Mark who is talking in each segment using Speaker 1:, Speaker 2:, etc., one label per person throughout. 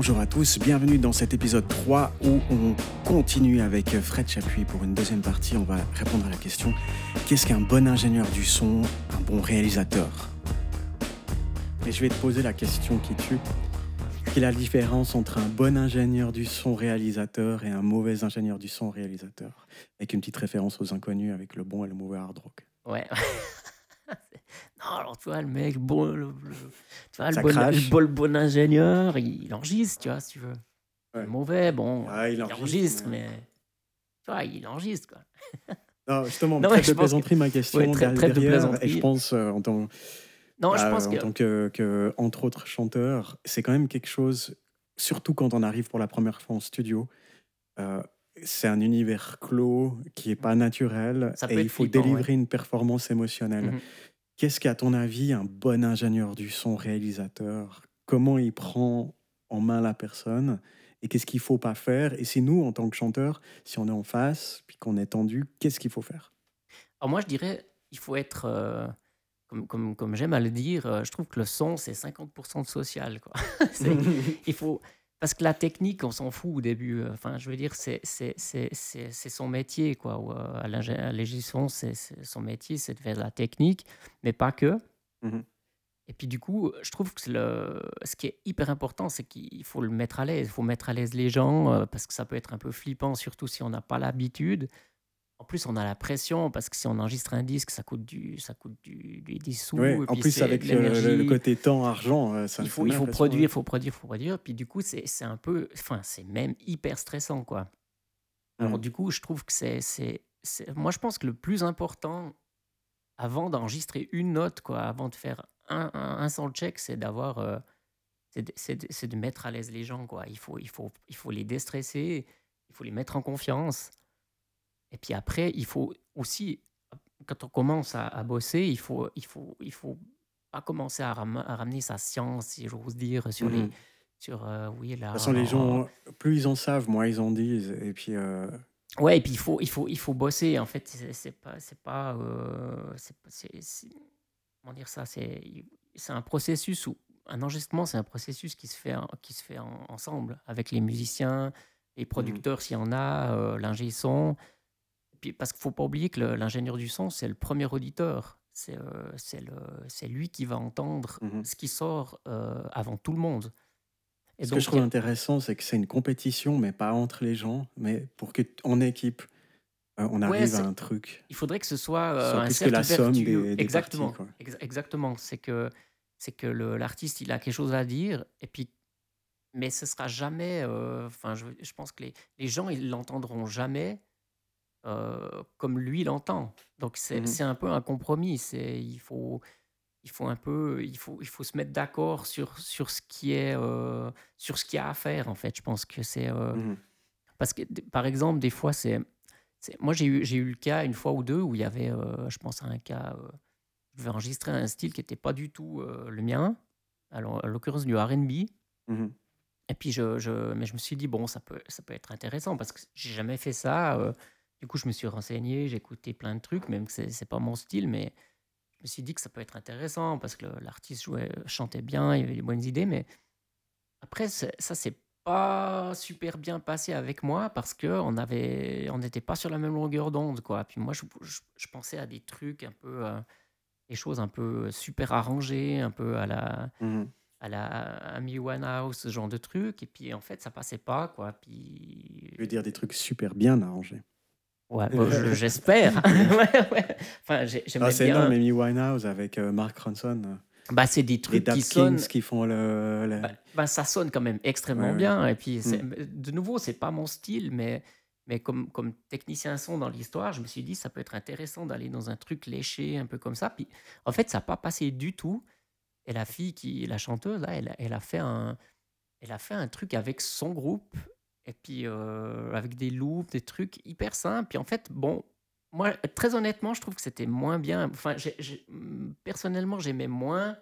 Speaker 1: bonjour à tous, bienvenue dans cet épisode 3 où on continue avec Fred Chapuis pour une deuxième partie. On va répondre à la question qu'est-ce qu'un bon ingénieur du son, un bon réalisateur? Et je vais te poser la question qui tue. Quelle est la différence entre un bon ingénieur du son réalisateur et un mauvais ingénieur du son réalisateur? Avec une petite référence aux inconnus avec le bon et le mauvais hard rock.
Speaker 2: Ouais. non, alors tu vois, le mec, bon, le, le- tu vois, le bon, le bon- ingénieur, il, il enregistre, tu vois, si tu veux.
Speaker 1: Ouais.
Speaker 2: Le mauvais, bon,
Speaker 1: Ah, il
Speaker 2: il
Speaker 1: enregistre, mais-
Speaker 2: mais... Tu vois, il enregistre, quoi.
Speaker 1: Non, justement,
Speaker 2: Non, je
Speaker 1: de
Speaker 2: que-
Speaker 1: plaisanterie, ma question
Speaker 2: Ouais, trêve- trêve de
Speaker 1: derrière, et
Speaker 2: plaisanterie.
Speaker 1: je pense euh, en tant
Speaker 2: Non, je
Speaker 1: Euh,
Speaker 2: pense
Speaker 1: en
Speaker 2: que...
Speaker 1: tant que, que, entre autres chanteurs, c'est quand même quelque chose, surtout quand on arrive pour la première fois en studio, euh, c'est un univers clos qui est pas naturel
Speaker 2: Ça peut
Speaker 1: et il faut
Speaker 2: flippant,
Speaker 1: délivrer une performance émotionnelle.
Speaker 2: Mhm.
Speaker 1: Qu'est-ce qu'à ton avis un bon ingénieur du son réalisateur? Comment il prend en main la personne et qu'est-ce qu'il faut pas faire? Et si nous, en tant que chanteurs, si on est en face puis qu'on est tendu, qu'est-ce qu'il faut faire?
Speaker 2: Alors moi, je dirais, il faut être... euh, Comme, comme, comme j'aime à le dire, euh, je trouve que le son, c'est 50% de social, quoi. C'est- il faut parce que la technique on s'en fout au début euh, enfin je veux dire c'est son métier quoi ou, euh, à son c'est son métier c'est de faire de la technique mais pas que.
Speaker 1: Mhm.
Speaker 2: et puis du coup je trouve que le ce qui est hyper important c'est qu'il faut le mettre à l'aise. Il faut mettre à l'aise les gens euh, parce que ça peut être un peu flippant surtout si on n'a pas l'habitude en plus, on a la pression parce que si on enregistre un disque, ça coûte du, ça coûte du, du- des sous.
Speaker 1: Ouais,
Speaker 2: et
Speaker 1: en
Speaker 2: puis
Speaker 1: plus, avec
Speaker 2: de
Speaker 1: le, côté temps, argent, euh, ça
Speaker 2: il faut, il produire, il faut produire, il faut produire. Puis du coup, c'est un peu, enfin, c'est même hyper stressant, quoi. Alors
Speaker 1: Mm.
Speaker 2: du coup, je trouve que c'est, moi, je pense que le plus important, avant d'enregistrer une note, quoi, avant de faire un, un, un sound check, c'est d'avoir, euh, c'est de, de mettre à l'aise les gens, quoi. Il faut, il faut, il faut les déstresser, il faut les mettre en confiance. Et puis après, il faut aussi, quand on commence à, à bosser, il faut, il faut, il faut pas commencer à, ram- à ramener sa science, si j'ose dire, sur les,
Speaker 1: Mhm.
Speaker 2: sur euh, oui là.
Speaker 1: De toute façon, les gens, plus ils en savent, moins ils en disent. Et puis, euh,
Speaker 2: Ouais, et puis il faut, il faut, il faut bosser. En fait, c'est pas, c'est pas, euh, c'est comment dire ça, c'est, c'est un processus où un enregistrement, c'est un processus qui se fait, qui se fait en- ensemble avec les musiciens, les producteurs s'il y en a, l'ingé son. Puis parce qu'il faut pas oublier que l'ingénieur du son, c'est le premier auditeur. C'est, euh, lui qui va entendre
Speaker 1: Mhm.
Speaker 2: ce qui sort euh, avant tout le monde. Et
Speaker 1: ce que je trouve intéressant, c'est que c'est une compétition, mais pas entre les gens, mais pour que en équipe, euh, on arrive à un truc.
Speaker 2: il faudrait que ce soit
Speaker 1: Soit
Speaker 2: un
Speaker 1: plus que la somme des- des
Speaker 2: exactement,
Speaker 1: parties, quoi.
Speaker 2: Ex- exactement. C'est que c'est que le- l'artiste il a quelque chose à dire et puis mais ce sera jamais. Enfin, je, je pense que les, les gens ils l'entendront jamais euh, comme lui l'entend. Donc c'est
Speaker 1: Mhm.
Speaker 2: c'est un peu un compromis. C'est il faut il faut un peu il faut il faut se mettre d'accord sur sur ce qui est euh, sur ce qu'il y a à faire en fait. Je pense que c'est euh,
Speaker 1: Mhm.
Speaker 2: parce que, par exemple, des fois, c'est. Moi, j'ai eu, j'ai eu le cas une fois ou deux où il y avait, je pense à un cas, je devais enregistrer un style qui n'était pas du tout le mien, alors, en l'occurrence du RB.
Speaker 1: Mhm.
Speaker 2: Et puis, je, je- mais je me suis dit, bon, ça peut, ça peut être intéressant parce que j'ai jamais fait ça. Du coup, je me suis renseigné, j'ai écouté plein de trucs, même que c'est pas mon style, mais je me suis dit que ça peut être intéressant parce que l'artiste chantait bien, il avait des bonnes idées, mais après, ça, c'est pas super bien passé avec moi parce que on avait, on n'était pas sur la même longueur d'onde, quoi. Puis moi, je, je- je pensais à des trucs un peu, euh, des choses un peu super arrangées, un peu à la,
Speaker 1: Mhm.
Speaker 2: à la Amy Winehouse, ce genre de trucs. Et puis en fait, ça passait pas, quoi. Puis
Speaker 1: Je veux dire des trucs super bien arrangés.
Speaker 2: Ouais, bon, je- j'espère. ouais, ouais. Enfin,
Speaker 1: Ah, c'est
Speaker 2: bien.
Speaker 1: énorme, Amy Winehouse avec euh, Mark Ronson.
Speaker 2: Bah, c'est des
Speaker 1: Les
Speaker 2: trucs
Speaker 1: Dap
Speaker 2: qui sonnent.
Speaker 1: qui font le. le-
Speaker 2: Bah, bah, ça sonne quand même extrêmement
Speaker 1: Ouais,
Speaker 2: bien. Et puis, c'est- de nouveau, c'est pas mon style, mais, mais comme, comme technicien son dans l'histoire, je me suis dit, ça peut être intéressant d'aller dans un truc léché, un peu comme ça. Puis, en fait, ça n'a pas passé du tout. Et la fille, qui, la chanteuse, là, elle, a- elle, a fait un, elle a fait un truc avec son groupe, et puis euh, avec des loops, des trucs hyper simples. Puis en fait, bon, moi, très honnêtement, je trouve que c'était moins bien. Enfin, personnellement, j'aimais moins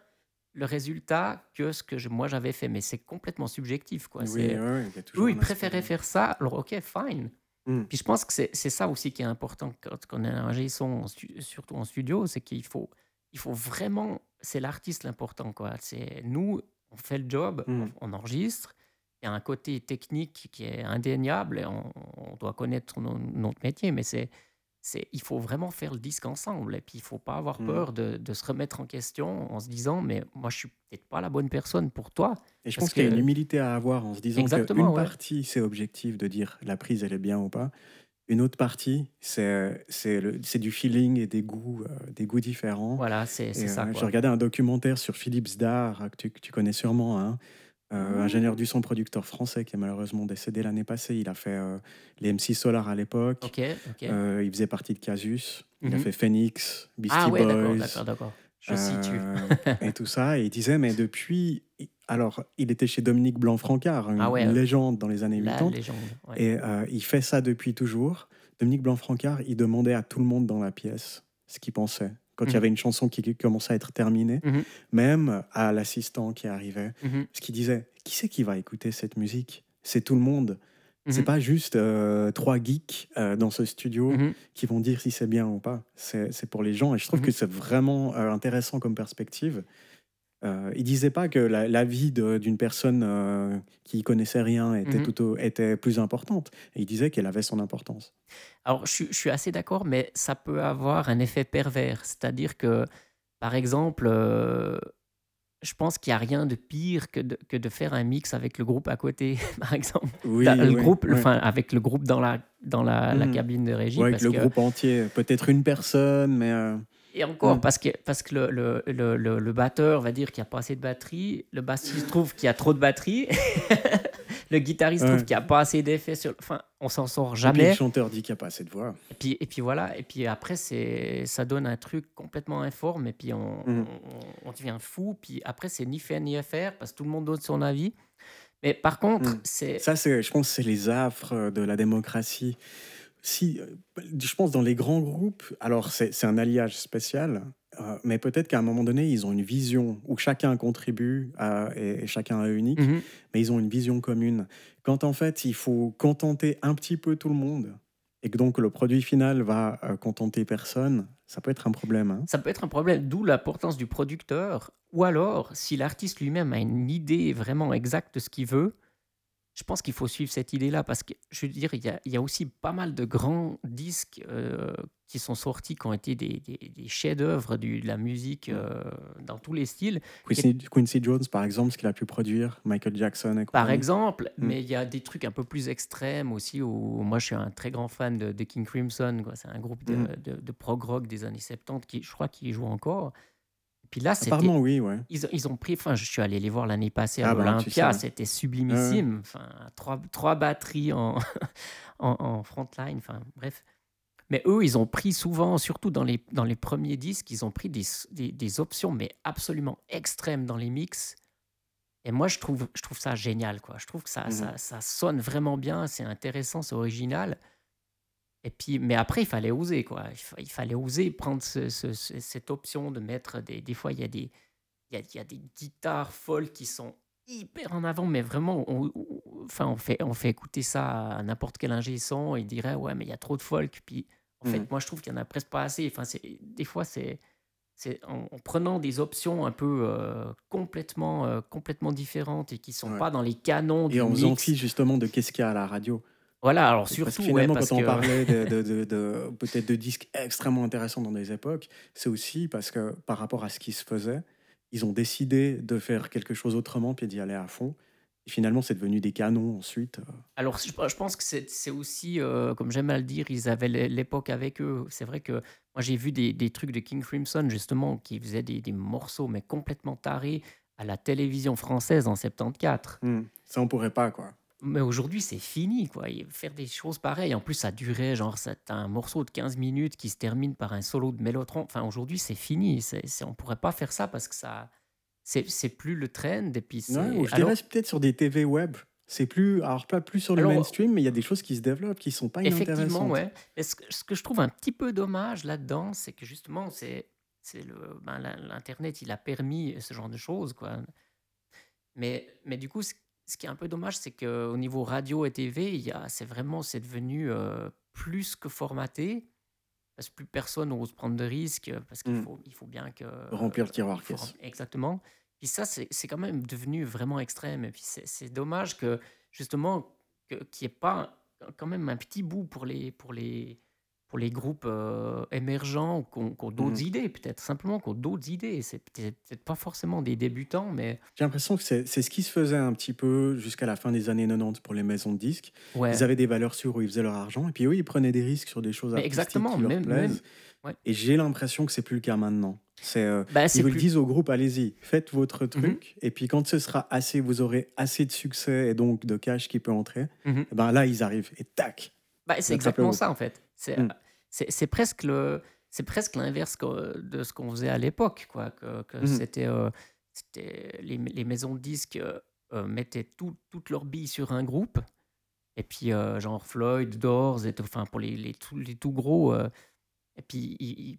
Speaker 2: le résultat que ce que je- moi j'avais fait, mais c'est complètement subjectif. Quoi.
Speaker 1: oui, ouais, il aspect-
Speaker 2: préféraient faire ça, alors ok, fine.
Speaker 1: Mm.
Speaker 2: Puis je pense que c'est ça aussi qui est important quand on est un son, surtout en studio, c'est qu'il faut, il faut vraiment, c'est l'artiste l'important. quoi. C'est Nous, on fait le job,
Speaker 1: Mm.
Speaker 2: on, on enregistre, il y a un côté technique qui est indéniable et on, on doit connaître no- notre métier, mais c'est, c'est, il faut vraiment faire le disque ensemble. Et puis, il faut pas avoir
Speaker 1: Mhm.
Speaker 2: peur de, de se remettre en question en se disant, mais moi, je suis peut-être pas la bonne personne pour toi.
Speaker 1: Et je pense qu'il y a une humilité à avoir en se disant
Speaker 2: Exactement,
Speaker 1: qu'une
Speaker 2: ouais.
Speaker 1: partie, c'est objectif de dire la prise, elle est bien ou pas. Une autre partie, c'est c'est le- c'est du feeling et des goûts, euh, des goûts différents.
Speaker 2: Voilà, c'est, c'est
Speaker 1: Et,
Speaker 2: ça.
Speaker 1: euh,
Speaker 2: quoi.
Speaker 1: J'ai regardé un documentaire sur Philippe Zdar, que tu, que tu connais sûrement, hein, euh,
Speaker 2: Mmh.
Speaker 1: ingénieur du son, producteur français qui est malheureusement décédé l'année passée. Il a fait euh, les MC Solar à l'époque. Euh, il faisait partie de Casus. Il a
Speaker 2: Mhm.
Speaker 1: fait Phoenix, Beastie
Speaker 2: ah ouais,
Speaker 1: Boys.
Speaker 2: d'accord, d'accord. Je situe.
Speaker 1: euh, et tout ça. Et il disait, mais depuis. Alors, il était chez Dominique Blanc-Francard, une,
Speaker 2: Ah ouais,
Speaker 1: légende dans les années
Speaker 2: La
Speaker 1: 80.
Speaker 2: légende. ouais.
Speaker 1: Et il fait ça depuis toujours. Dominique Blanc-Francard, il demandait à tout le monde dans la pièce ce qu'il pensait. Quand il y
Speaker 2: Mhm.
Speaker 1: avait une chanson qui commençait à être terminée,
Speaker 2: Mhm.
Speaker 1: même à l'assistant qui arrivait,
Speaker 2: Mhm,
Speaker 1: ce qu'il disait, qui c'est qui va écouter cette musique? C'est tout le monde. C'est pas juste euh, trois geeks euh, dans ce studio qui vont dire si c'est bien ou pas. C'est pour les gens. Et je trouve que c'est vraiment euh, intéressant comme perspective. Euh, il disait pas que la, la vie d'une personne euh, qui connaissait rien était,
Speaker 2: Mhm.
Speaker 1: tout au- était plus importante. Il disait qu'elle avait son importance.
Speaker 2: Alors, je, suis- je suis assez d'accord, mais ça peut avoir un effet pervers. C'est-à-dire que, par exemple, euh, je pense qu'il n'y a rien de pire que de, que de faire un mix avec le groupe à côté, par exemple.
Speaker 1: Oui,
Speaker 2: le
Speaker 1: oui,
Speaker 2: groupe,
Speaker 1: oui.
Speaker 2: enfin, avec le groupe dans la, dans la, la
Speaker 1: Mhm.
Speaker 2: cabine de régie.
Speaker 1: Ouais, avec le
Speaker 2: que-
Speaker 1: groupe entier. Peut-être une personne, mais euh,
Speaker 2: Et encore,
Speaker 1: Mm.
Speaker 2: parce que, parce que le, le, le, le- le batteur va dire qu'il n'y a pas assez de batterie, le bassiste trouve qu'il y a trop de batterie, le guitariste
Speaker 1: Ouais.
Speaker 2: trouve qu'il n'y a pas assez d'effets. Sur... Enfin, on s'en sort
Speaker 1: et puis
Speaker 2: jamais.
Speaker 1: le chanteur dit qu'il n'y a pas assez de voix.
Speaker 2: Et puis, et puis voilà, et puis après, c'est, ça donne un truc complètement informe, et puis on,
Speaker 1: Mhm.
Speaker 2: on, on devient fou, puis après, c'est ni fait ni à faire, parce que tout le monde donne son avis. Mais par contre,
Speaker 1: Mhm.
Speaker 2: c'est...
Speaker 1: Ça, c'est, je pense c'est les affres de la démocratie. Si, euh, je pense dans les grands groupes, alors c'est, un alliage spécial, euh, mais peut-être qu'à un moment donné, ils ont une vision où chacun contribue à- et, et chacun est unique,
Speaker 2: Mhm.
Speaker 1: mais ils ont une vision commune. Quand en fait, il faut contenter un petit peu tout le monde, et que donc le produit final va euh, contenter personne, ça peut être un problème. hein.
Speaker 2: Ça peut être un problème, d'où l'importance du producteur, ou alors, si l'artiste lui-même a une idée vraiment exacte de ce qu'il veut, je pense qu'il faut suivre cette idée-là, parce que, je veux dire, il y a, il y a aussi pas mal de grands disques euh, qui sont sortis, qui ont été des, des- des chefs-d'œuvre de la musique euh, dans tous les styles.
Speaker 1: Quincy, Quincy Jones, par exemple, ce qu'il a pu produire, Michael Jackson et
Speaker 2: Par exemple,
Speaker 1: Mm.
Speaker 2: mais il y a des trucs un peu plus extrêmes aussi où moi je suis un très grand fan de, de King Crimson. C'est un groupe de,
Speaker 1: Mm.
Speaker 2: de- de prog rock des années 70 qui, je crois, qui joue encore. Puis là.
Speaker 1: Apparemment, oui, ouais.
Speaker 2: Ils, ils ont pris, enfin, je suis allé les voir l'année passée
Speaker 1: Ah
Speaker 2: à
Speaker 1: bah, tu
Speaker 2: l'Olympia,
Speaker 1: sais.
Speaker 2: c'était sublimissime. Enfin, trois, trois batteries en, en, en frontline, enfin, bref. Mais eux, ils ont pris souvent, surtout dans les, dans les premiers disques, ils ont pris des, des, des options, mais absolument extrêmes dans les mix. Et moi, je trouve, je trouve ça génial, quoi. Je trouve que ça, ça, ça sonne vraiment bien, c'est intéressant, c'est original. Et puis, mais après, il fallait oser, quoi. Il, fa- il fallait oser prendre ce- ce- ce- cette option de mettre des. Des fois, il y a des, il y a, il y a des guitares folk qui sont hyper en avant, mais vraiment, on, on- enfin, on fait, on fait écouter ça à n'importe quel ingé son, il dirait, ouais, mais il y a trop de folk. Puis, en fait,
Speaker 1: Mhm.
Speaker 2: moi, je trouve qu'il y en a presque pas assez. Enfin, c'est, des fois, c'est. C'est en, en prenant des options un peu euh, complètement, euh, complètement différentes et qui sont
Speaker 1: Ouais.
Speaker 2: pas dans les canons du
Speaker 1: Et en faisant fi justement de qu'est-ce qu'il y a à la radio.
Speaker 2: Voilà, alors
Speaker 1: Parce que
Speaker 2: surtout, ouais,
Speaker 1: finalement,
Speaker 2: parce
Speaker 1: quand on
Speaker 2: que...
Speaker 1: parlait de, de- de- de- peut-être de disques extrêmement intéressants dans des époques, c'est aussi parce que par rapport à ce qui se faisait, ils ont décidé de faire quelque chose autrement puis d'y aller à fond. Et finalement, c'est devenu des canons ensuite. euh.
Speaker 2: Alors, je, pense que c'est c'est aussi, euh, comme j'aime à le dire, ils avaient l'é- l'époque avec eux. C'est vrai que moi, j'ai vu des, des trucs de King Crimson, justement, qui faisaient des, des morceaux, mais complètement tarés, à la télévision française en 74.
Speaker 1: Hmm. Ça, on pourrait pas, quoi.
Speaker 2: Mais aujourd'hui, c'est fini, quoi. Et Faire des choses pareilles. En plus, ça durait, genre, t'as un morceau de 15 minutes qui se termine par un solo de mélotron. Enfin, aujourd'hui, c'est fini. C'est c'est- on pourrait pas faire ça parce que ça. C'est c'est plus le trend. Et puis, c'est.
Speaker 1: Ouais, ou je
Speaker 2: alors-
Speaker 1: peut-être sur des TV web. C'est plus, alors pas plus sur le
Speaker 2: Alors,
Speaker 1: mainstream, mais il y a des choses qui se développent qui sont pas
Speaker 2: Effectivement,
Speaker 1: inintéressantes.
Speaker 2: ouais. Mais ce, que, ce que je trouve un petit peu dommage là-dedans, c'est que justement, c'est c'est le ben, l'internet, il a permis ce genre de choses, quoi. Mais mais du coup, ce, qui est un peu dommage, c'est que au niveau radio et TV, c'est vraiment c'est devenu euh, plus que formaté. Parce que plus personne n'ose prendre de risques, parce qu'il
Speaker 1: Mm.
Speaker 2: faut, il faut bien que...
Speaker 1: Remplir le tiroir
Speaker 2: il faut Exactement. Puis ça, c'est quand même devenu vraiment extrême. Et puis c'est dommage que, justement, qu'il n'y ait pas quand même un petit bout pour les, pour les, pour les groupes euh, émergents qui ont, d'autres
Speaker 1: Mhm.
Speaker 2: idées, peut-être simplement qui ont d'autres idées. C'est peut-être pas forcément des débutants, mais
Speaker 1: J'ai l'impression que c'est ce qui se faisait un petit peu jusqu'à la fin des années 90 pour les maisons de disques.
Speaker 2: ouais.
Speaker 1: Ils avaient des valeurs sûres où ils faisaient leur argent, et puis eux, ils prenaient des risques sur des choses
Speaker 2: Mais exactement,
Speaker 1: qui leur
Speaker 2: même,
Speaker 1: plaisent.
Speaker 2: même, ouais.
Speaker 1: Et j'ai l'impression que c'est plus le cas maintenant. C'est, euh,
Speaker 2: Ben,
Speaker 1: ils vous le disent au groupe, allez-y, faites votre
Speaker 2: Mhm,
Speaker 1: truc, et puis quand ce sera assez, vous aurez assez de succès et donc de cash qui peut entrer,
Speaker 2: mhm.
Speaker 1: eh ben là, ils arrivent, et tac,
Speaker 2: Ben, c'est exactement ça, en fait. C'est
Speaker 1: Mm.
Speaker 2: presque le. C'est presque l'inverse de ce qu'on faisait à l'époque, quoi. Que, que c'était, euh, c'était les, les maisons de disques euh, mettaient tout- toutes leurs billes sur un groupe, et puis euh, genre Floyd, Doors, et enfin pour les, les, tout, les tout gros. et puis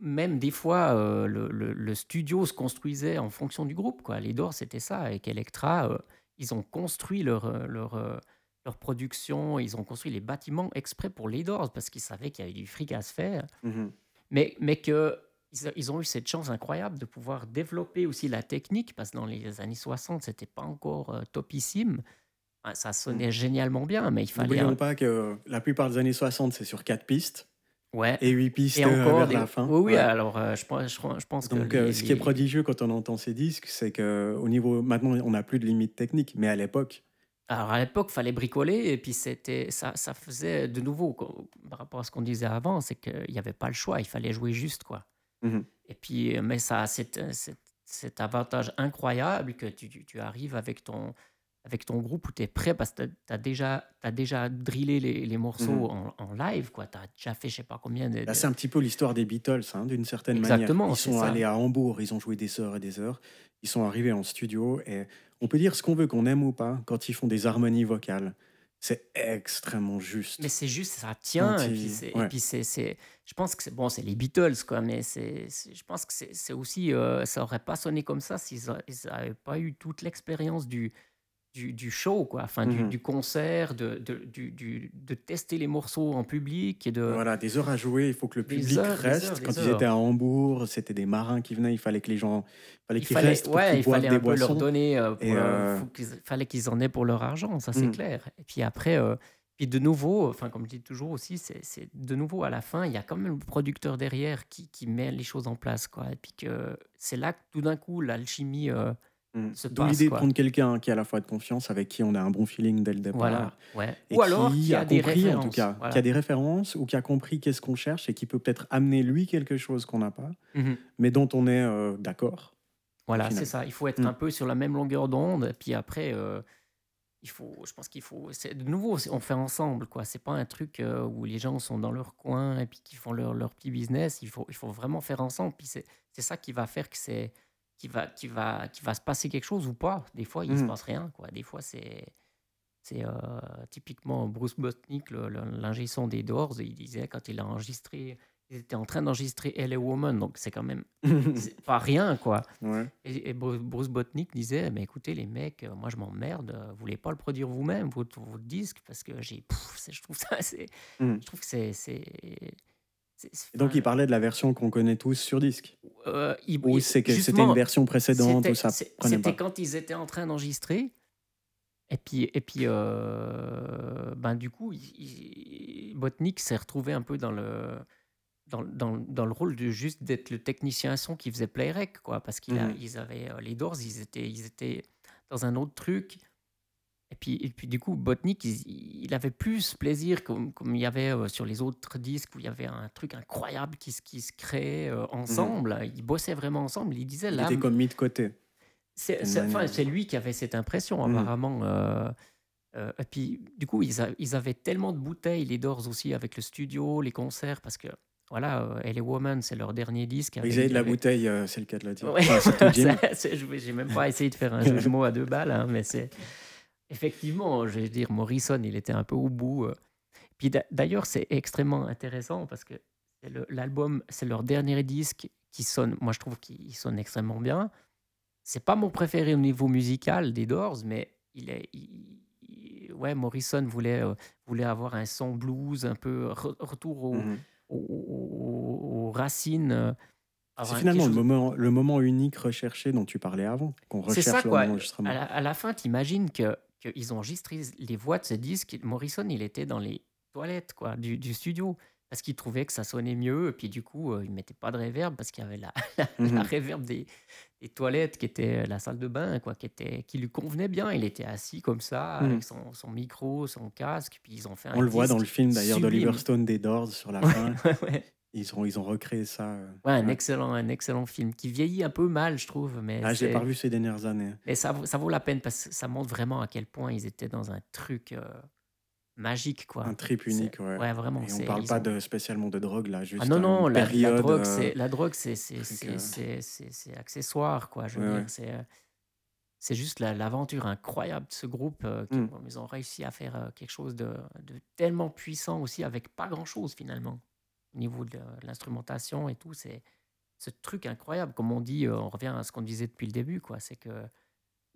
Speaker 2: même des fois, le, le- le studio se construisait en fonction du groupe, quoi. Les Doors, c'était ça. Avec Electra, ils ont construit leur, leur, leur production, ils ont construit les bâtiments exprès pour les Doors parce qu'ils savaient qu'il y avait du fric à se faire
Speaker 1: Mhm.
Speaker 2: mais, mais que ils, ont eu cette chance incroyable de pouvoir développer aussi la technique, parce que dans les années 60, c'était pas encore euh, topissime. Ah, Ça sonnait génialement bien, mais il fallait.
Speaker 1: N'oublions
Speaker 2: un-
Speaker 1: pas que la plupart des années 60, c'est sur quatre pistes,
Speaker 2: Ouais.
Speaker 1: et huit pistes
Speaker 2: Et
Speaker 1: euh,
Speaker 2: encore,
Speaker 1: vers
Speaker 2: des-
Speaker 1: la fin.
Speaker 2: oui, oui,
Speaker 1: Ouais.
Speaker 2: alors euh, je, pense, je, pense- que.
Speaker 1: Donc,
Speaker 2: les-
Speaker 1: ce qui est prodigieux quand on entend ces disques, c'est que au niveau maintenant, on n'a plus de limite technique, mais à l'époque,
Speaker 2: Alors à l'époque, fallait bricoler, et puis c'était ça, ça faisait de nouveau, quoi, par rapport à ce qu'on disait avant, c'est qu'il n'y avait pas le choix, il fallait jouer juste, quoi.
Speaker 1: Mhm.
Speaker 2: Et puis, euh, mais ça a cet, euh, cet, cet avantage incroyable que tu, tu- arrives avec ton, avec ton groupe où tu es prêt parce que tu as déjà, déjà drillé les, les morceaux
Speaker 1: Mhm.
Speaker 2: en, en live. Tu as déjà fait je sais pas combien de.
Speaker 1: Là,
Speaker 2: de-
Speaker 1: c'est un petit peu l'histoire des Beatles, hein, d'une certaine
Speaker 2: Exactement,
Speaker 1: manière. Ils sont
Speaker 2: ça.
Speaker 1: allés à Hambourg, ils ont joué des heures et des heures. Ils sont arrivés en studio et on peut dire ce qu'on veut, qu'on aime ou pas, quand ils font des harmonies vocales. C'est extrêmement juste.
Speaker 2: Mais c'est juste, ça tient. Et puis, c'est,
Speaker 1: ouais.
Speaker 2: je pense que c'est bon, c'est les Beatles, quoi. Mais c'est, je pense que c'est, c'est aussi, euh, ça aurait pas sonné comme ça s'ils n'avaient pas eu toute l'expérience du, du, du show, quoi. Enfin, du,
Speaker 1: Mhm.
Speaker 2: du concert, de, de, du, de tester les morceaux en public et de.
Speaker 1: Voilà, des heures à jouer, il faut que le public
Speaker 2: heures, des
Speaker 1: reste.
Speaker 2: heures, des
Speaker 1: Quand ils étaient à Hambourg, c'était des marins qui venaient, il fallait que les gens fallait
Speaker 2: Il
Speaker 1: qu'ils restent pour
Speaker 2: ouais,
Speaker 1: qu'ils
Speaker 2: il fallait un peu leur donner. euh, pour
Speaker 1: euh,
Speaker 2: faut qu'ils- fallait qu'ils en aient pour leur argent, ça c'est
Speaker 1: Mhm.
Speaker 2: clair. Et puis après, euh, puis de nouveau, enfin comme je dis toujours aussi, c'est c'est de nouveau à la fin, il y a quand même le producteur derrière qui, qui met les choses en place, quoi. Et puis que c'est là que tout d'un coup l'alchimie
Speaker 1: Mm.
Speaker 2: se
Speaker 1: D'où
Speaker 2: passe,
Speaker 1: l'idée de prendre quelqu'un qui a à la fois de confiance, avec qui on a un bon feeling dès le départ.
Speaker 2: Voilà, ouais.
Speaker 1: Et
Speaker 2: Ou alors
Speaker 1: qui
Speaker 2: qui a,
Speaker 1: a
Speaker 2: des
Speaker 1: compris,
Speaker 2: références.
Speaker 1: en tout cas,
Speaker 2: voilà.
Speaker 1: qui a des références ou qui a compris qu'est-ce qu'on cherche et qui peut peut-être amener lui quelque chose qu'on n'a pas,
Speaker 2: Mhm.
Speaker 1: mais dont on est euh, d'accord.
Speaker 2: Voilà, c'est ça. Il faut être
Speaker 1: Mm.
Speaker 2: un peu sur la même longueur d'onde. Puis après, euh, il faut, je pense qu'il faut. c'est- De nouveau, on fait ensemble, quoi. C'est pas un truc euh, où les gens sont dans leur coin et puis qui font leur, leur petit business. Il faut, il faut vraiment faire ensemble. Puis c'est c'est ça qui va faire que c'est qui va, qui va, qui va se passer quelque chose ou pas. Des fois, il se
Speaker 1: Mhm.
Speaker 2: passe rien, quoi. Des fois, c'est c'est euh, typiquement Bruce Botnick, l'ingé son des Doors. Il disait quand il a enregistré, ils étaient en train d'enregistrer LA Woman, donc c'est quand même pas rien, quoi.
Speaker 1: Ouais.
Speaker 2: Et, et Bru- Bruce Botnick disait mais écoutez les mecs euh, moi je m'emmerde vous voulez pas le produire vous-même votre, votre disque parce que j'ai je trouve ça c'est
Speaker 1: Mm.
Speaker 2: je trouve que c'est-
Speaker 1: Et donc il parlait de la version qu'on connaît tous sur disque.
Speaker 2: euh, il-
Speaker 1: Ou c'était une version précédente où ça
Speaker 2: c'était quand ils étaient en train d'enregistrer. Et puis et puis euh, ben du coup il- il- Botnick s'est retrouvé un peu dans le dans, dans, dans le rôle de juste d'être le technicien son qui faisait playrec quoi parce qu'ils ils avaient euh, les Doors ils étaient ils étaient dans un autre truc et puis et puis du coup Botnick il, il avait plus plaisir comme comme il y avait euh, sur les autres disques où il y avait un truc incroyable qui se qui se créait euh, ensemble ils bossaient vraiment ensemble il disait
Speaker 1: Il
Speaker 2: là
Speaker 1: était comme mis de côté.
Speaker 2: c'est c'est- enfin,
Speaker 1: manière.
Speaker 2: c'est lui qui avait cette impression,
Speaker 1: Mhm.
Speaker 2: apparemment. euh, euh, et puis, du coup, ils, a- ils avaient tellement de bouteilles, les Doors aussi, avec le studio, les concerts, parce que, voilà, euh, Elle est Woman, c'est leur dernier disque.
Speaker 1: Ils avaient de la
Speaker 2: avec-
Speaker 1: bouteille, euh, c'est le cas de le dire.
Speaker 2: Ouais.
Speaker 1: Enfin,
Speaker 2: je- J'ai même pas essayé de faire un jeu de mots à deux balles, hein, mais c'est. Effectivement, je vais dire, Morrison, il était un peu au bout. euh. Puis d'a- d'ailleurs, c'est extrêmement intéressant parce que l'album, c'est leur dernier disque qui sonne, moi je trouve qu'il sonne extrêmement bien. C'est pas mon préféré au niveau musical des Doors, mais il est. il- il- ouais, Morrison voulait, euh, voulait avoir un son blues, un peu re- retour au,
Speaker 1: Mhm.
Speaker 2: aux, racines, euh,
Speaker 1: C'est finalement le moment, le moment unique recherché dont tu parlais avant, qu'on recherche
Speaker 2: ça, quoi. À la, à la fin, t'imagines que qu'ils ont enregistré les voix de ce disque. Morrison, il était dans les toilettes quoi, du, du studio parce qu'il trouvait que ça sonnait mieux. Et puis du coup, euh, il mettait pas de réverb parce qu'il y avait la, la, la
Speaker 1: Mhm.
Speaker 2: réverb des, des toilettes qui était la salle de bain, quoi, qui, était, qui lui convenait bien. Il était assis comme ça,
Speaker 1: Mhm.
Speaker 2: avec son, son micro, son casque. Puis ils ont fait un
Speaker 1: On le voit dans le film d'ailleurs d'Oliver Stone des Doors sur la fin.
Speaker 2: Ouais, ouais.
Speaker 1: Ils ont, ils ont recréé ça. euh,
Speaker 2: Ouais, un
Speaker 1: ouais.
Speaker 2: excellent, un excellent film qui vieillit un peu mal, je trouve, mais
Speaker 1: Ah,
Speaker 2: c'est-
Speaker 1: pas revu ces dernières années.
Speaker 2: Mais ça, vaut- ça vaut la peine parce que ça montre vraiment à quel point ils étaient dans un truc euh, magique, quoi.
Speaker 1: Un trip unique, ouais.
Speaker 2: Ouais, vraiment.
Speaker 1: Et on parle pas
Speaker 2: ont-
Speaker 1: de, spécialement de drogue là, juste
Speaker 2: Ah non, non, la,
Speaker 1: période.
Speaker 2: drogue,
Speaker 1: euh,
Speaker 2: c'est la drogue, c'est
Speaker 1: euh,
Speaker 2: accessoire, quoi. Je veux dire, c'est c'est juste la- l'aventure incroyable de ce groupe. euh, qui-
Speaker 1: Mm.
Speaker 2: Ils ont réussi à faire quelque chose de, de tellement puissant aussi avec pas grand-chose finalement au niveau de, l'instrumentation et tout. C'est ce truc incroyable. Comme on dit, euh, on revient à ce qu'on disait depuis le début, quoi. C'est que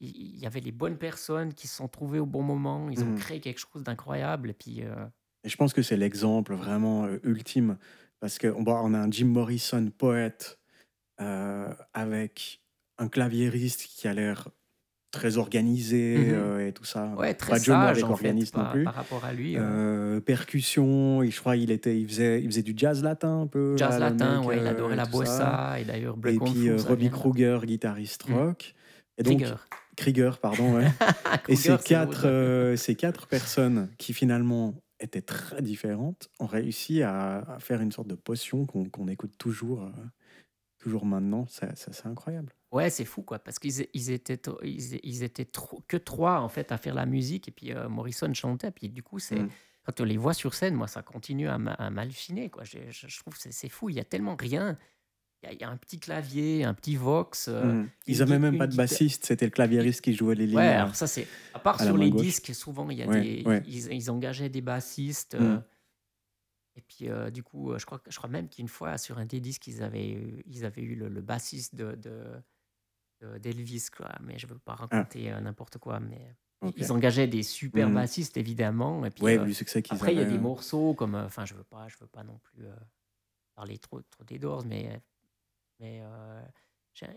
Speaker 2: il y avait les bonnes personnes qui se sont trouvées au bon moment. Ils ont
Speaker 1: Mhm.
Speaker 2: créé quelque chose d'incroyable. Et puis, euh,
Speaker 1: Et je pense que c'est l'exemple vraiment euh, ultime. Parce qu'on on a un Jim Morrison poète euh, avec un claviériste qui a l'air très organisé
Speaker 2: Mhm.
Speaker 1: euh, et tout ça.
Speaker 2: ouais, très
Speaker 1: pas Moore
Speaker 2: sage
Speaker 1: avec
Speaker 2: en fait,
Speaker 1: organiste non
Speaker 2: par,
Speaker 1: plus.
Speaker 2: par rapport à lui. euh.
Speaker 1: Percussion, et je crois il était, il faisait, il faisait du jazz latin un peu.
Speaker 2: Jazz
Speaker 1: là,
Speaker 2: latin,
Speaker 1: mec,
Speaker 2: ouais, il
Speaker 1: euh,
Speaker 2: adorait la
Speaker 1: ça.
Speaker 2: bossa et d'ailleurs
Speaker 1: Et puis Robbie
Speaker 2: de-
Speaker 1: Kruger, guitariste
Speaker 2: Mm.
Speaker 1: rock. Et donc,
Speaker 2: Krieger.
Speaker 1: Krieger, pardon, ouais. Et ces quatre, euh, ces quatre personnes qui finalement étaient très différentes ont réussi à, à faire une sorte de potion qu'on écoute toujours, euh, toujours maintenant. Ça, ça, c'est incroyable.
Speaker 2: Ouais, c'est fou quoi, parce qu'ils ils étaient, ils, ils étaient trop- que trois en fait à faire la musique et puis euh, Morrison chantait. Puis du coup, c'est
Speaker 1: Mm.
Speaker 2: quand on les voit sur scène, moi, ça continue à, m'halluciner quoi. Je, je- je trouve que c'est fou. Il y a tellement rien. Il y a, il y a un petit clavier, un petit vox. euh,
Speaker 1: Mm. Ils n'avaient même pas de bassiste, c'était le claviériste qui jouait les lignes.
Speaker 2: Ouais, alors ça c'est. À part
Speaker 1: à
Speaker 2: sur les
Speaker 1: gauche.
Speaker 2: disques, souvent il y a
Speaker 1: Ouais,
Speaker 2: des,
Speaker 1: ouais.
Speaker 2: ils, ils engageaient des bassistes.
Speaker 1: Mm.
Speaker 2: euh, et puis euh, du coup, je crois, je crois même qu'une fois sur un des disques, ils avaient, eu- ils avaient eu le, le bassiste de- d'Elvis, quoi. Mais je veux pas raconter euh, n'importe quoi. Mais
Speaker 1: Ah.
Speaker 2: ils engageaient des super
Speaker 1: Mhm.
Speaker 2: bassistes évidemment. Et puis
Speaker 1: Ouais,
Speaker 2: euh, après, il y a des
Speaker 1: euh,
Speaker 2: morceaux comme, euh, enfin, je veux pas, je veux pas non plus euh, parler trop, trop des Doors, mais mais euh,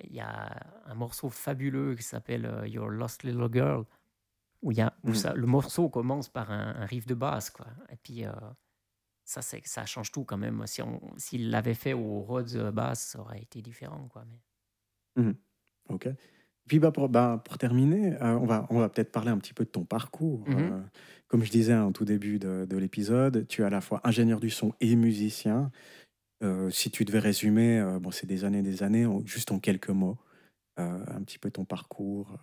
Speaker 2: il y a un morceau fabuleux qui s'appelle euh, Your Lost Little Girl, où il y a, où
Speaker 1: Mhm.
Speaker 2: ça, le morceau commence par un, un riff de basse, quoi. Et puis euh, ça, c'est, ça change tout quand même. Si on, s'il l'avait fait au Rhodes basse, ça aurait été différent, quoi. Mais
Speaker 1: Ok. Puis bah, pour, bah, pour terminer, euh, on va, on va peut-être parler un petit peu de ton parcours.
Speaker 2: Mhm.
Speaker 1: Euh, comme je disais en tout début de, de l'épisode, tu es à la fois ingénieur du son et musicien. Euh, si tu devais résumer, bon, c'est des années des années, en- juste en quelques mots, un petit peu ton parcours.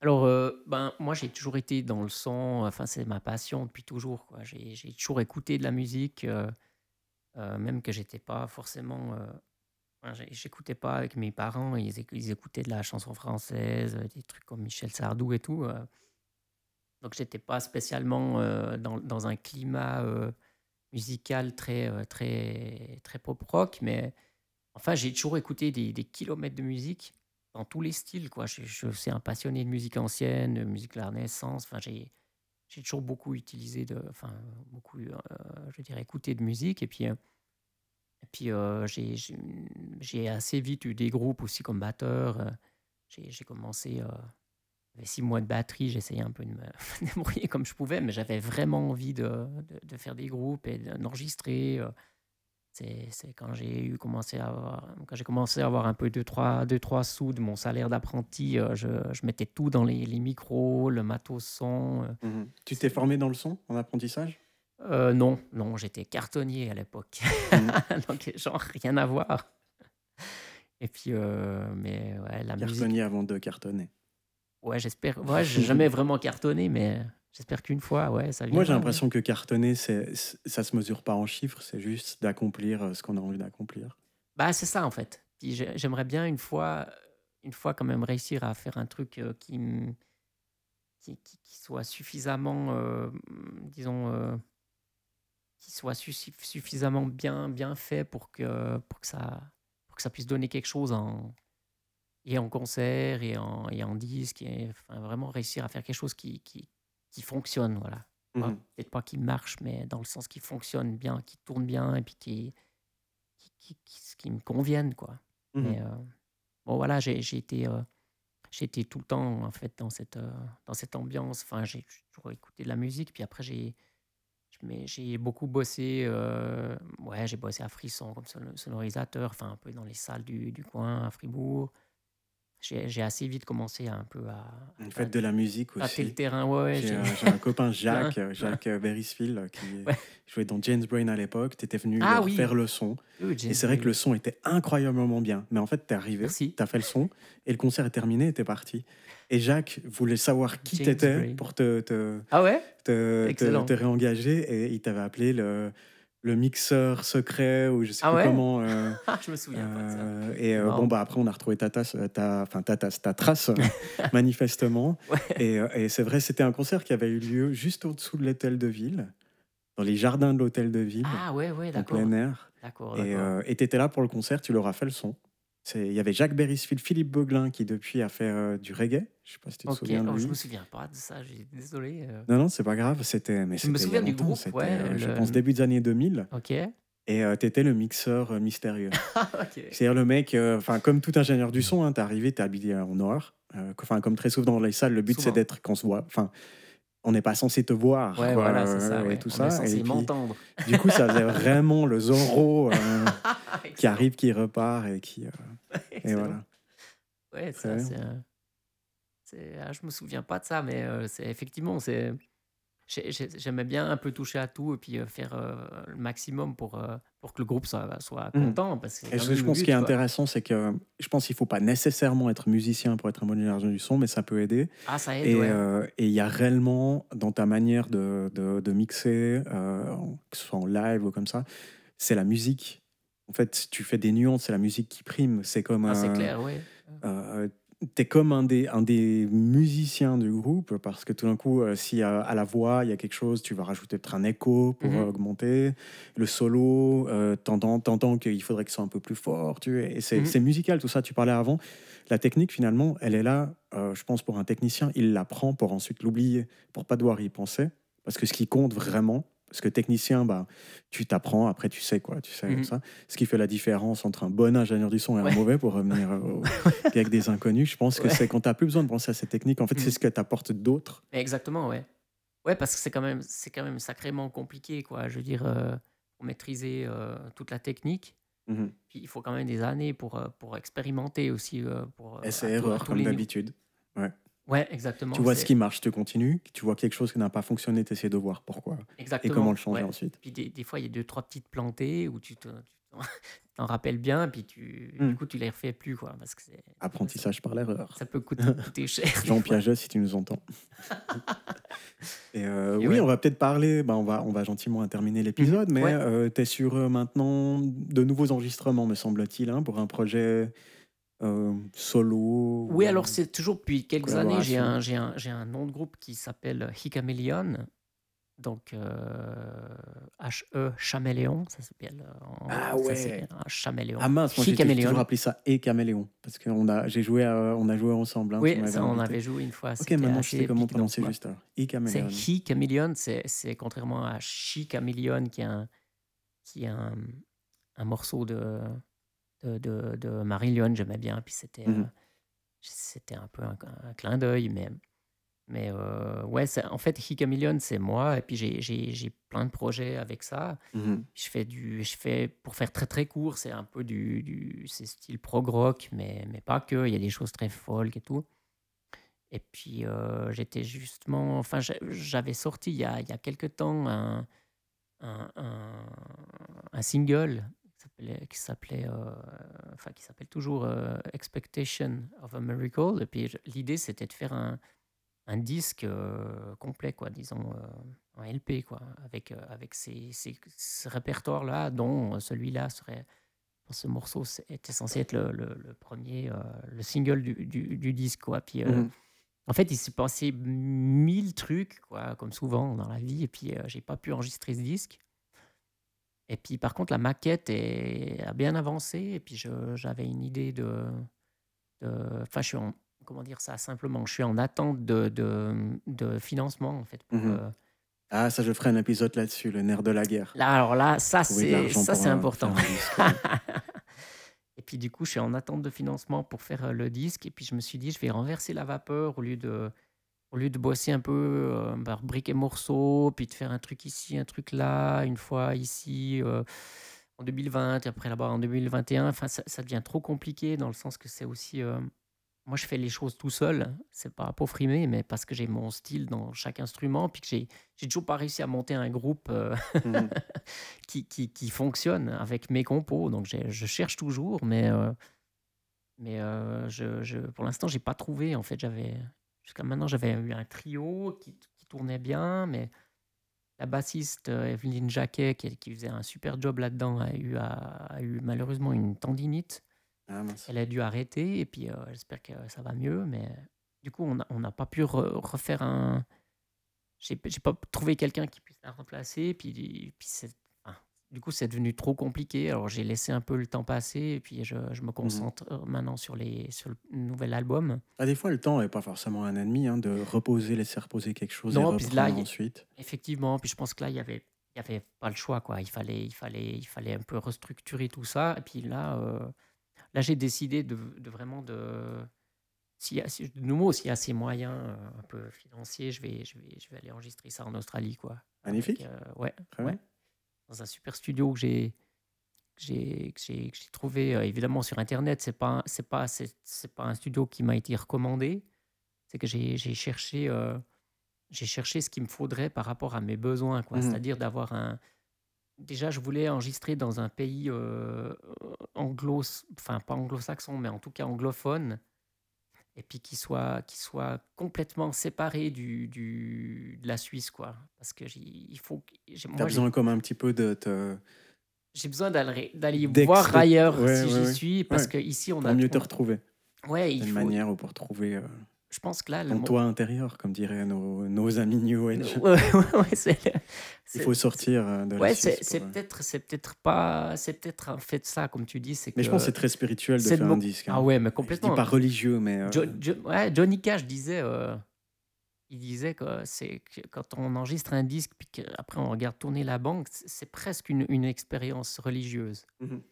Speaker 2: Alors, ben, moi, j'ai toujours été dans le son, enfin, c'est ma passion depuis toujours. J'ai, toujours écouté de la musique, même que j'étais pas forcément. J'écoutais pas avec mes parents, ils, éc- ils écoutaient de la chanson française, euh, des trucs comme Michel Sardou et tout. euh. donc, j'étais pas spécialement euh, dans, dans un climat musical très, très, très pop rock, mais enfin, j'ai toujours écouté des, des kilomètres de musique dans tous les styles. Quoi. Je, suis un passionné de musique ancienne, de musique de la Renaissance. Enfin, j'ai, j'ai toujours beaucoup utilisé, de, enfin, beaucoup, je dirais, écouté de musique. Et puis, et puis euh, j'ai, assez vite eu des groupes aussi comme batteur. euh, J'ai, commencé, euh, j'avais six mois de batterie, j'essayais un peu de me débrouiller comme je pouvais, mais j'avais vraiment envie de, de, faire des groupes et d'enregistrer. euh, c'est, quand j'ai commencé à avoir, commencé à avoir un peu 2 trois, deux, trois sous de mon salaire d'apprenti, euh, je, je mettais tout dans les, les micros, le matos son. euh.
Speaker 1: Tu t'es formé dans le son, en apprentissage?
Speaker 2: Euh, non, non, j'étais cartonnier à l'époque.
Speaker 1: Mhm.
Speaker 2: Donc, genre, rien à voir. Et puis, euh, mais ouais, la musique.
Speaker 1: Cartonnier avant de cartonner.
Speaker 2: Ouais, j'espère. Ouais, j'ai jamais vraiment cartonné, mais j'espère qu'une fois, ouais, ça vient.
Speaker 1: Moi, j'ai l'impression que cartonner, c'est, ça se mesure pas en chiffres, c'est juste d'accomplir euh, ce qu'on a envie d'accomplir.
Speaker 2: Bah, c'est ça en fait. Puis j'ai- j'aimerais bien une fois, une fois quand même réussir à faire un truc qui, qui, soit suffisamment, euh, disons, qui soit su- suffisamment bien, bien fait pour que, pour, que ça, pour que ça puisse donner quelque chose en, et en concert et en, et en disque. Et, enfin, vraiment réussir à faire quelque chose qui, qui, qui fonctionne. Voilà.
Speaker 1: Mhm.
Speaker 2: Peut-être pas qui marche, mais dans le sens qui fonctionne bien, qui tourne bien et puis qui, qui, qui, qui, qui me conviennent, quoi.
Speaker 1: Mhm.
Speaker 2: Mais euh, bon, voilà, j'ai été, euh, été tout le temps, en fait, dans cette, euh, dans cette ambiance. Enfin, j'ai toujours écouté de la musique. Puis après, j'ai mais j'ai beaucoup bossé. euh, ouais, j'ai bossé à Frisson comme son- sonorisateur, enfin, un peu dans les salles du, du coin, à Fribourg. J'ai assez vite commencé à un peu à,
Speaker 1: Vous faites de la musique
Speaker 2: tâter le
Speaker 1: aussi.
Speaker 2: terrain. Ouais, ouais,
Speaker 1: J'ai un copain Jacques, Jacques Berisfield, euh, qui
Speaker 2: Ouais.
Speaker 1: jouait dans James Brain à l'époque. Tu étais venu
Speaker 2: Ah oui.
Speaker 1: faire le son.
Speaker 2: Oui,
Speaker 1: Et c'est vrai que le son était incroyablement bien. Mais en fait, t'es arrivé,
Speaker 2: Merci.
Speaker 1: t'as fait le son, et le concert est terminé, et t'es parti. Et Jacques voulait savoir qui t'étais pour te, te,
Speaker 2: Ah ouais?
Speaker 1: te, te, te réengager, et il t'avait appelé le, le mixeur secret, ou je sais
Speaker 2: Ah
Speaker 1: plus
Speaker 2: ouais
Speaker 1: comment. euh,
Speaker 2: Ah, je me souviens pas de ça.
Speaker 1: euh, et euh, bon, bah, après, on a retrouvé ta tasse, ta, enfin, ta tasse, ta trace, manifestement.
Speaker 2: Ouais.
Speaker 1: Et, euh, et c'est vrai, c'était un concert qui avait eu lieu juste au-dessous de l'hôtel de ville, dans les jardins de l'hôtel de ville,
Speaker 2: Ah ouais, ouais,
Speaker 1: en plein air.
Speaker 2: D'accord,
Speaker 1: Et et t'étais là pour le concert, tu leur as fait le son. C'est- Il y avait Jacques Berisfield, Philippe Beuglin, qui depuis a fait euh, du reggae. Je sais pas si tu te souviens de
Speaker 2: oh,
Speaker 1: lui.
Speaker 2: je me souviens pas de ça, désolé. euh.
Speaker 1: Non, non, c'est pas grave. C'était, mais
Speaker 2: Je me souviens du groupe, ouais,
Speaker 1: euh, je pense début des années 2000.
Speaker 2: Ok.
Speaker 1: Et euh, t'étais le mixeur mystérieux. C'est-à-dire le mec, enfin comme tout ingénieur du son, hein, t'es arrivé, t'es habillé en noir. Enfin comme très souvent dans les salles, le but c'est d'être qu'on se voit. Enfin, on n'est pas censé te voir.
Speaker 2: Ouais,
Speaker 1: quoi,
Speaker 2: voilà, c'est ça.
Speaker 1: euh,
Speaker 2: ouais.
Speaker 1: Et tout
Speaker 2: On
Speaker 1: ça.
Speaker 2: est censé
Speaker 1: Et puis,
Speaker 2: m'entendre.
Speaker 1: du coup, ça faisait vraiment le Zorro euh, qui arrive, qui repart et qui. euh, et voilà.
Speaker 2: Ouais, ça, c'est. un- ah, je me souviens pas de ça, mais euh, c'est effectivement, c'est. J'ai- j'ai- J'aimais bien un peu toucher à tout et puis euh, faire euh, le maximum pour, euh, pour que le groupe soit, soit
Speaker 1: Mhm.
Speaker 2: content. Parce que
Speaker 1: Et
Speaker 2: quand
Speaker 1: je, pense
Speaker 2: but,
Speaker 1: ce qui est
Speaker 2: quoi.
Speaker 1: intéressant, c'est que je pense qu'il faut pas nécessairement être musicien pour être un bon ingénieur du son, mais ça peut aider.
Speaker 2: Ah, ça aide,
Speaker 1: Et
Speaker 2: ouais.
Speaker 1: euh, il y a réellement dans ta manière de, de, de mixer, euh, que ce soit en live ou comme ça, c'est la musique. En fait, tu fais des nuances, c'est la musique qui prime. C'est comme
Speaker 2: Ah, c'est clair, ouais.
Speaker 1: Euh, t'es comme un des, un des musiciens du groupe parce que tout d'un coup, euh, si à, à la voix il y a quelque chose, tu vas rajouter peut-être un écho pour
Speaker 2: Mhm.
Speaker 1: euh, augmenter. Le solo, euh, t'entends, qu'il faudrait que ce soit un peu plus fort. Tu, et c'est,
Speaker 2: Mhm.
Speaker 1: c'est musical, tout ça, tu parlais avant. La technique, finalement, elle est là, euh, je pense, pour un technicien, il l'apprend pour ensuite l'oublier, pour pas devoir y penser. Parce que ce qui compte vraiment, parce que technicien, bah, tu t'apprends, après tu sais quoi, tu sais
Speaker 2: Mhm.
Speaker 1: ça. Ce qui fait la différence entre un bon ingénieur du son et un mauvais, pour revenir au- avec des inconnus, je pense que
Speaker 2: Ouais.
Speaker 1: c'est quand tu plus besoin de penser à cette technique, en fait, c'est
Speaker 2: Mhm.
Speaker 1: ce que t'apporte d'autres.
Speaker 2: Exactement, ouais. Ouais, parce que c'est quand même, c'est quand même sacrément compliqué, quoi. Je veux dire, euh, pour maîtriser euh, toute la technique, puis il faut quand même des années pour, euh, pour expérimenter aussi. euh, pour, tous- à
Speaker 1: erreur, comme d'habitude.
Speaker 2: Ouais, exactement.
Speaker 1: Tu vois ce qui marche, tu continues. Tu vois quelque chose qui n'a pas fonctionné, tu essaies de voir pourquoi et
Speaker 2: Exactement.
Speaker 1: comment le changer
Speaker 2: ouais.
Speaker 1: ensuite.
Speaker 2: Puis des, des fois, il y a deux, trois petites plantées où tu te- tu t'en- rappelles bien, puis tu,
Speaker 1: Mm.
Speaker 2: du coup, tu les refais plus, quoi. Parce que
Speaker 1: Apprentissage par l'erreur.
Speaker 2: ça peut coûter, coûter cher.
Speaker 1: Jean. Piaget, si tu nous entends. Et euh,
Speaker 2: Et
Speaker 1: oui,
Speaker 2: ouais.
Speaker 1: on va peut-être parler, ben, on, va, on va gentiment terminer l'épisode, mais
Speaker 2: ouais.
Speaker 1: tu es sur euh, maintenant de nouveaux enregistrements, me semble-t-il, hein, pour un projet euh, solo.
Speaker 2: Oui,
Speaker 1: ou-
Speaker 2: alors c'est toujours depuis quelques années, j'ai un, j'ai un, j'ai un nom de groupe qui s'appelle Hicamelion. Donc, euh, H-E, Chaméléon, ça s'appelle. euh, en-
Speaker 1: Ah
Speaker 2: ça
Speaker 1: ouais.
Speaker 2: s'appelle un Chaméléon.
Speaker 1: Ah mince, moi j'ai toujours appelé ça et caméléon, parce qu'on a, j'ai joué, à- on a joué ensemble. hein,
Speaker 2: Oui, ça, on
Speaker 1: invité.
Speaker 2: avait joué une fois.
Speaker 1: Ok, maintenant je sais comment
Speaker 2: épique,
Speaker 1: prononcer juste. alors. E
Speaker 2: C'est
Speaker 1: Caméléon.
Speaker 2: He Chameleon, c'est c'est contrairement à She Chameleon, qui est un, qui est un, un morceau de, de, de, de Marillion, j'aimais bien. Puis c'était
Speaker 1: Mhm.
Speaker 2: euh, c'était un peu un, un clin d'œil, mais, mais euh, ouais, en fait, Chameleon, c'est moi. Et puis j'ai- plein de projets avec ça.
Speaker 1: Mhm.
Speaker 2: Je fais du, je fais, pour faire très très court, c'est un peu du, du c'est style prog rock, mais, mais pas que. Il y a des choses très folk et tout. Et puis euh, j'étais justement, enfin j'a- j'avais sorti il y a, il y a quelque temps un, un, un- un single qui s'appelait- euh, enfin qui s'appelle toujours euh, Expectation of a Miracle. Et puis l'idée c'était de faire un, un disque euh, complet, quoi, disons, un LP, quoi, avec, avec ces, ces- ce répertoire-là, dont euh, celui-là serait, pour ce morceau, était censé être le, le- le premier, le single du, du, du disque, quoi. Puis,
Speaker 1: Mhm.
Speaker 2: en fait, il s'est passé mille trucs, quoi, comme souvent dans la vie, et puis euh, j'ai pas pu enregistrer ce disque. Et puis, par contre, la maquette est, a bien avancé, et puis j'avais une idée de, Enfin, je suis en. Comment dire ça simplement Je suis en attente de, de, de financement, en fait, pour,
Speaker 1: Mhm.
Speaker 2: euh,
Speaker 1: Ah, ça, je ferai un épisode là-dessus, le nerf de la guerre.
Speaker 2: Là, alors là, ça, c'est ça, important. Et puis du coup, je suis en attente de financement pour faire euh, le disque. Et puis je me suis dit, je vais renverser la vapeur au lieu de, au lieu de bosser un peu euh, par briques et morceaux, puis de faire un truc ici, un truc là, une fois ici euh, en 2020 et après là-bas en 2021. Enfin, ça, ça devient trop compliqué dans le sens que c'est aussi... euh, moi, je fais les choses tout seul. C'est pas pour frimer, mais parce que j'ai mon style dans chaque instrument, puis que j'ai j'ai toujours pas réussi à monter un groupe euh,
Speaker 1: Mhm.
Speaker 2: qui, qui, qui fonctionne avec mes compos. Donc je cherche toujours, mais, mais euh, je, je- pour l'instant, j'ai pas trouvé. En fait, j'avais jusqu'à maintenant, j'avais eu un trio qui, qui tournait bien, mais la bassiste euh, Evelyne Jacquet, qui, qui faisait un super job là-dedans, a eu, a, a eu malheureusement une tendinite.
Speaker 1: Ah.
Speaker 2: Elle a dû arrêter, et puis euh, j'espère que ça va mieux, mais du coup, on n'a pas pu re- refaire un. J'ai pas trouvé quelqu'un qui puisse la remplacer, puis, puis du coup, c'est devenu trop compliqué. Alors, j'ai laissé un peu le temps passer, et puis je, je me concentre euh, maintenant sur, les, sur le nouvel album.
Speaker 1: Ah, des fois, le temps n'est pas forcément un ennemi, hein, de reposer, laisser reposer quelque chose
Speaker 2: Non,
Speaker 1: et
Speaker 2: puis
Speaker 1: reprendre
Speaker 2: là,
Speaker 1: ensuite.
Speaker 2: Effectivement, puis je pense que là, il y avait, il y avait pas le choix, quoi. Il fallait, il fallait, il fallait un peu restructurer tout ça. Et puis là, euh, là, j'ai décidé de, de vraiment de, si- de nouveau, s'il y a ces moyens euh, un peu financiers, je vais, je vais, je vais aller enregistrer ça en Australie, quoi.
Speaker 1: Magnifique.
Speaker 2: Avec, euh, ouais, ouais. Dans un super studio que j'ai, j'ai, trouvé euh, évidemment sur internet. C'est pas, c'est pas, c'est, pas un studio qui m'a été recommandé. C'est que j'ai, cherché. euh, j'ai cherché ce qu'il me faudrait par rapport à mes besoins, quoi.
Speaker 1: Mhm.
Speaker 2: C'est-à-dire d'avoir un. Déjà, je voulais enregistrer dans un pays euh, anglo, enfin pas anglo-saxon, mais en tout cas anglophone, et puis qui soit, qui soit complètement séparé du, du, de la Suisse, quoi. Parce que j'ai- il faut. que- j'ai-
Speaker 1: Tu as
Speaker 2: Moi, j'ai
Speaker 1: besoin comme un petit peu de te...
Speaker 2: j'ai besoin d'aller voir ailleurs
Speaker 1: ouais,
Speaker 2: si
Speaker 1: ouais,
Speaker 2: j'y
Speaker 1: ouais.
Speaker 2: suis, parce
Speaker 1: Ouais.
Speaker 2: que ici on
Speaker 1: pour
Speaker 2: a.
Speaker 1: mieux te retrouver.
Speaker 2: Ouais, il
Speaker 1: Une
Speaker 2: faut.
Speaker 1: manière ou pour trouver euh,
Speaker 2: Je pense que là, le
Speaker 1: ton toit intérieur, comme diraient nos, nos amis New Age.
Speaker 2: Ouais, ouais, ouais, c'est-
Speaker 1: Il faut sortir de
Speaker 2: Ouais, c'est peut-être c'est peut-être pas c'est peut-être en fait ça comme tu dis c'est
Speaker 1: Mais je pense que c'est très spirituel de faire un disque. hein.
Speaker 2: ah ouais mais
Speaker 1: Je dis
Speaker 2: complètement
Speaker 1: pas religieux, mais... euh,
Speaker 2: Jo- Jo- ouais, Johnny Cash disait euh, il disait que c'est quand on enregistre un disque puis qu'après on regarde tourner la banque c'est presque une, une expérience religieuse
Speaker 1: mhm.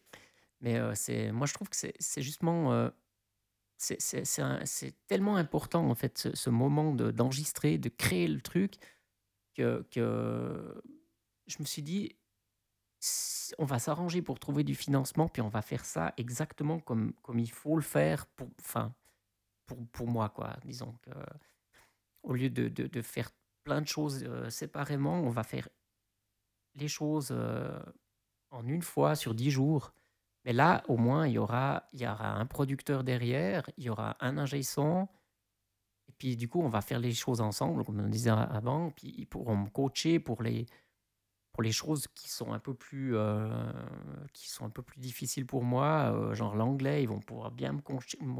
Speaker 2: mais euh, c'est moi je trouve que c'est c'est justement c'est tellement important en fait ce, ce moment de- d'enregistrer de créer le truc que, que je me suis dit on va s'arranger pour trouver du financement puis on va faire ça exactement comme, comme il faut le faire pour, enfin, pour, pour moi quoi. Disons que au lieu de, de, de faire plein de choses euh, séparément on va faire les choses euh, en une fois sur dix jours mais là, au moins, il y aura, il y aura un producteur derrière, il y aura un ingé son. Et puis, du coup, on va faire les choses ensemble, comme on disait avant. Puis, ils pourront me coacher pour les, pour les choses qui sont un peu plus, euh, qui sont un peu plus difficiles pour moi. euh, genre l'anglais, ils vont pouvoir bien me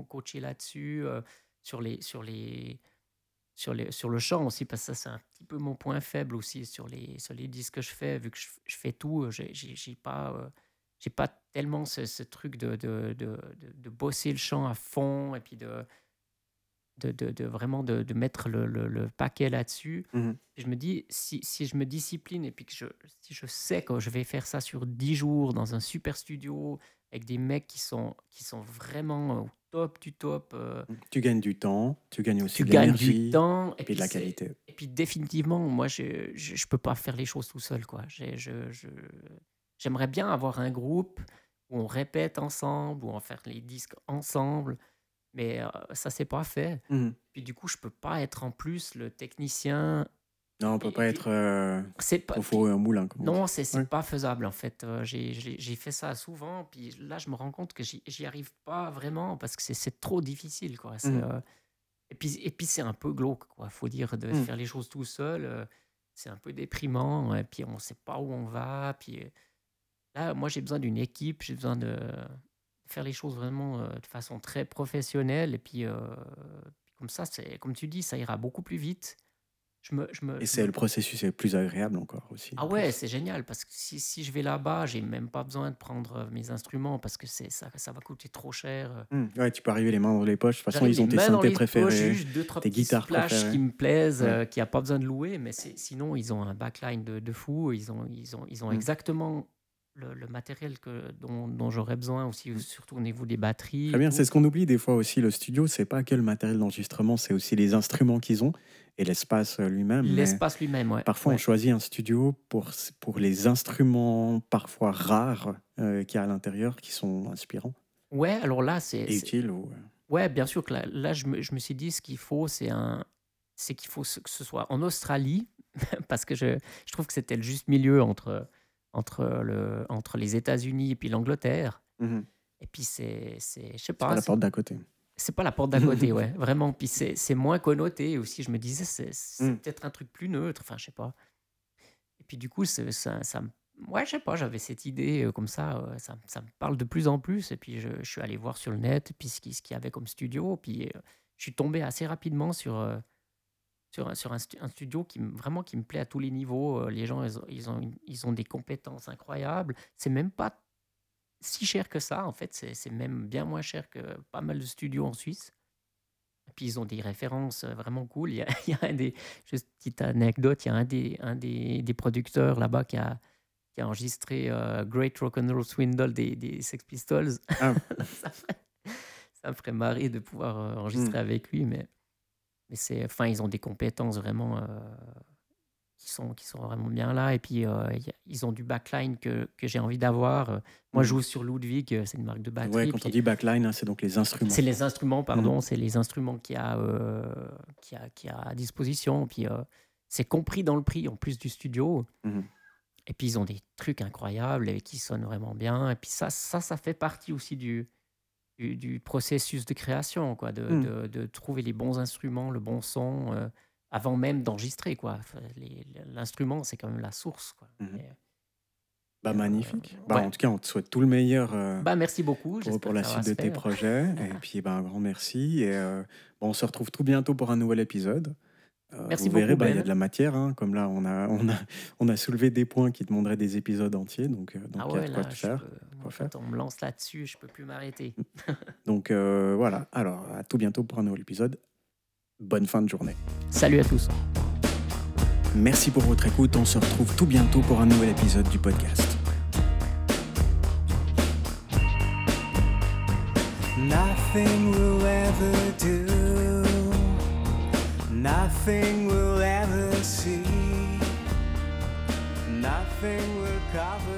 Speaker 2: coacher, là-dessus. euh, sur, les, sur, les, sur, les, sur le chant aussi, parce que ça, c'est un petit peu mon point faible aussi sur les, sur les disques que je fais. Vu que je, je fais tout, j'ai pas. J'ai pas tellement ce, ce truc de, de, de, de- de bosser le chant à fond et puis de, vraiment de, mettre le, le- le paquet là-dessus. Et Je me dis, si, si je me discipline et puis que je, si je sais que je vais faire ça sur 10 jours dans un super studio avec des mecs qui sont, qui sont vraiment au top du top, euh,
Speaker 1: Tu gagnes du temps, tu gagnes aussi
Speaker 2: tu
Speaker 1: de
Speaker 2: gagnes
Speaker 1: l'énergie
Speaker 2: du temps
Speaker 1: et puis de la qualité.
Speaker 2: et puis définitivement, moi, je je peux pas faire les choses tout seul. quoi. J'ai- je- je- J'aimerais bien avoir un groupe où on répète ensemble, où on fait les disques ensemble, mais euh, ça c'est pas fait.
Speaker 1: Mhm.
Speaker 2: Puis du coup, je peux pas être en plus le technicien.
Speaker 1: Non, on peut
Speaker 2: Et-
Speaker 1: pas
Speaker 2: et
Speaker 1: être euh,
Speaker 2: C'est pas.
Speaker 1: au au moulin. Comme.
Speaker 2: Non, c'est
Speaker 1: Ouais.
Speaker 2: pas faisable en fait. Euh, j'ai- fait ça souvent, puis là je me rends compte que j'y arrive pas vraiment parce que c'est- trop difficile. Quoi.
Speaker 1: Mhm.
Speaker 2: euh, et puis, et puis c'est un peu glauque, quoi. Faut dire, de
Speaker 1: Mhm.
Speaker 2: faire les choses tout seul, euh, c'est un peu déprimant, et puis on sait pas où on va. Puis là, moi j'ai besoin d'une équipe, j'ai besoin de faire les choses vraiment euh, de façon très professionnelle, et puis, euh, puis comme ça, c'est comme tu dis, ça ira beaucoup plus vite. je me, je me,
Speaker 1: Et c'est
Speaker 2: me-
Speaker 1: le processus est plus agréable encore aussi.
Speaker 2: Ah ouais, c'est génial parce que si, si je vais là-bas, j'ai même pas besoin de prendre euh, mes instruments parce que c'est ça, ça va coûter trop cher.
Speaker 1: Hmm, Ouais, tu peux arriver les mains dans les poches. De toute façon, ils ont tes synthés
Speaker 2: les poches,
Speaker 1: préférés.
Speaker 2: juste deux, trois
Speaker 1: tes guitares préférées.
Speaker 2: qui me plaisent,
Speaker 1: Ouais.
Speaker 2: euh, qu'il n'y a pas besoin de louer, mais sinon, ils ont un backline de, de fou. Ils ont, ils ont, ils ont
Speaker 1: Mm.
Speaker 2: exactement le, le matériel que, dont, dont j'aurais besoin aussi, surtout au niveau des batteries.
Speaker 1: Très bien, c'est ce qu'on oublie des fois aussi. Le studio, c'est pas que le matériel d'enregistrement, c'est aussi les instruments qu'ils ont et l'espace euh, lui-même.
Speaker 2: L'espace lui-même, ouais.
Speaker 1: Parfois, on choisit un studio pour, pour les instruments parfois rares euh, qu'il y a à l'intérieur qui sont inspirants
Speaker 2: Ouais, alors là, c'est.
Speaker 1: utiles. Ou... euh,
Speaker 2: Ouais, bien sûr que là, là, je, me, je me suis dit ce qu'il faut, c'est un, c'est qu'il faut que ce soit en Australie, parce que je, je trouve que c'était le juste milieu entre, entre, le, entre les États-Unis et puis l'Angleterre.
Speaker 1: mhm.
Speaker 2: Et puis c'est, je sais
Speaker 1: C'est
Speaker 2: pas,
Speaker 1: pas la porte d'à côté.
Speaker 2: c'est pas la porte d'à côté, ouais, vraiment. Puis c'est, moins connoté aussi. Je me disais, c'est,
Speaker 1: Mm.
Speaker 2: peut-être un truc plus neutre, enfin, je sais pas. Et puis du coup, ça, ça Ouais, je sais pas, j'avais cette idée euh, comme ça, euh, ça, ça me parle de plus en plus. Et puis je, je suis allé voir sur le net, puis ce qu'il ce y avait comme studio. Puis euh, je suis tombé assez rapidement sur, sur, un- sur un, stu- un studio qui me- vraiment qui me plaît à tous les niveaux. Euh, Les gens, ils ont, ils ont, ils ont des compétences incroyables. C'est même pas si cher que ça, en fait. C'est même bien moins cher que pas mal de studios en Suisse. Et puis ils ont des références euh, vraiment cool. Il y a, il y a un des, juste petite anecdote, il y a un des, un des, des producteurs là-bas qui a, qui a enregistré euh, Great Rock'n'Roll Swindle des, des Sex Pistols.
Speaker 1: Ah.
Speaker 2: ça, ferait, ça me ferait marrer de pouvoir enregistrer avec lui, mais, mais c'est, enfin, ils ont des compétences vraiment euh, qui, sont, qui sont vraiment bien là. Et puis euh, ils ont du backline que, que j'ai envie d'avoir. Euh, Moi, je
Speaker 1: Mhm.
Speaker 2: joue sur Ludwig, c'est une marque de batterie.
Speaker 1: Ouais, quand on dit backline, hein, c'est donc les instruments.
Speaker 2: c'est les instruments, pardon, c'est les instruments qu'il y a, euh, y a, qu'il y a à disposition. Puis euh, c'est compris dans le prix en plus du studio.
Speaker 1: Mhm.
Speaker 2: Et puis ils ont des trucs incroyables et qui sonnent vraiment bien. Et puis ça, ça, ça fait partie aussi du, du, du processus de création, quoi, de,
Speaker 1: Mm.
Speaker 2: de, de trouver les bons instruments, le bon son, euh, avant même d'enregistrer, quoi. L'instrument, c'est quand même la source, quoi. Et,
Speaker 1: Bah,
Speaker 2: Euh,
Speaker 1: magnifique. Bah,
Speaker 2: ouais.
Speaker 1: En tout cas, on te souhaite tout le meilleur euh,
Speaker 2: bah, merci beaucoup.
Speaker 1: pour, la suite de tes projets. Et puis, bah, un grand merci. Et euh, bon, on se retrouve tout bientôt pour un nouvel épisode. Euh,
Speaker 2: Merci
Speaker 1: vous verrez, bah, il y a
Speaker 2: Ben.
Speaker 1: de la matière. hein. Comme là, on a, on, a, on a soulevé des points qui demanderaient des épisodes entiers. Donc, euh, donc
Speaker 2: Ah
Speaker 1: il y a de quoi
Speaker 2: là,
Speaker 1: te
Speaker 2: je
Speaker 1: faire.
Speaker 2: peux-
Speaker 1: quoi
Speaker 2: en
Speaker 1: faire.
Speaker 2: fait, on me lance là-dessus, je peux plus m'arrêter.
Speaker 1: Donc euh, voilà. Alors, à tout bientôt pour un nouvel épisode. Bonne fin de journée.
Speaker 2: Salut à tous.
Speaker 1: Merci pour votre écoute. On se retrouve tout bientôt pour un nouvel épisode du podcast.
Speaker 3: Nothing will ever do, nothing will ever see, nothing will cover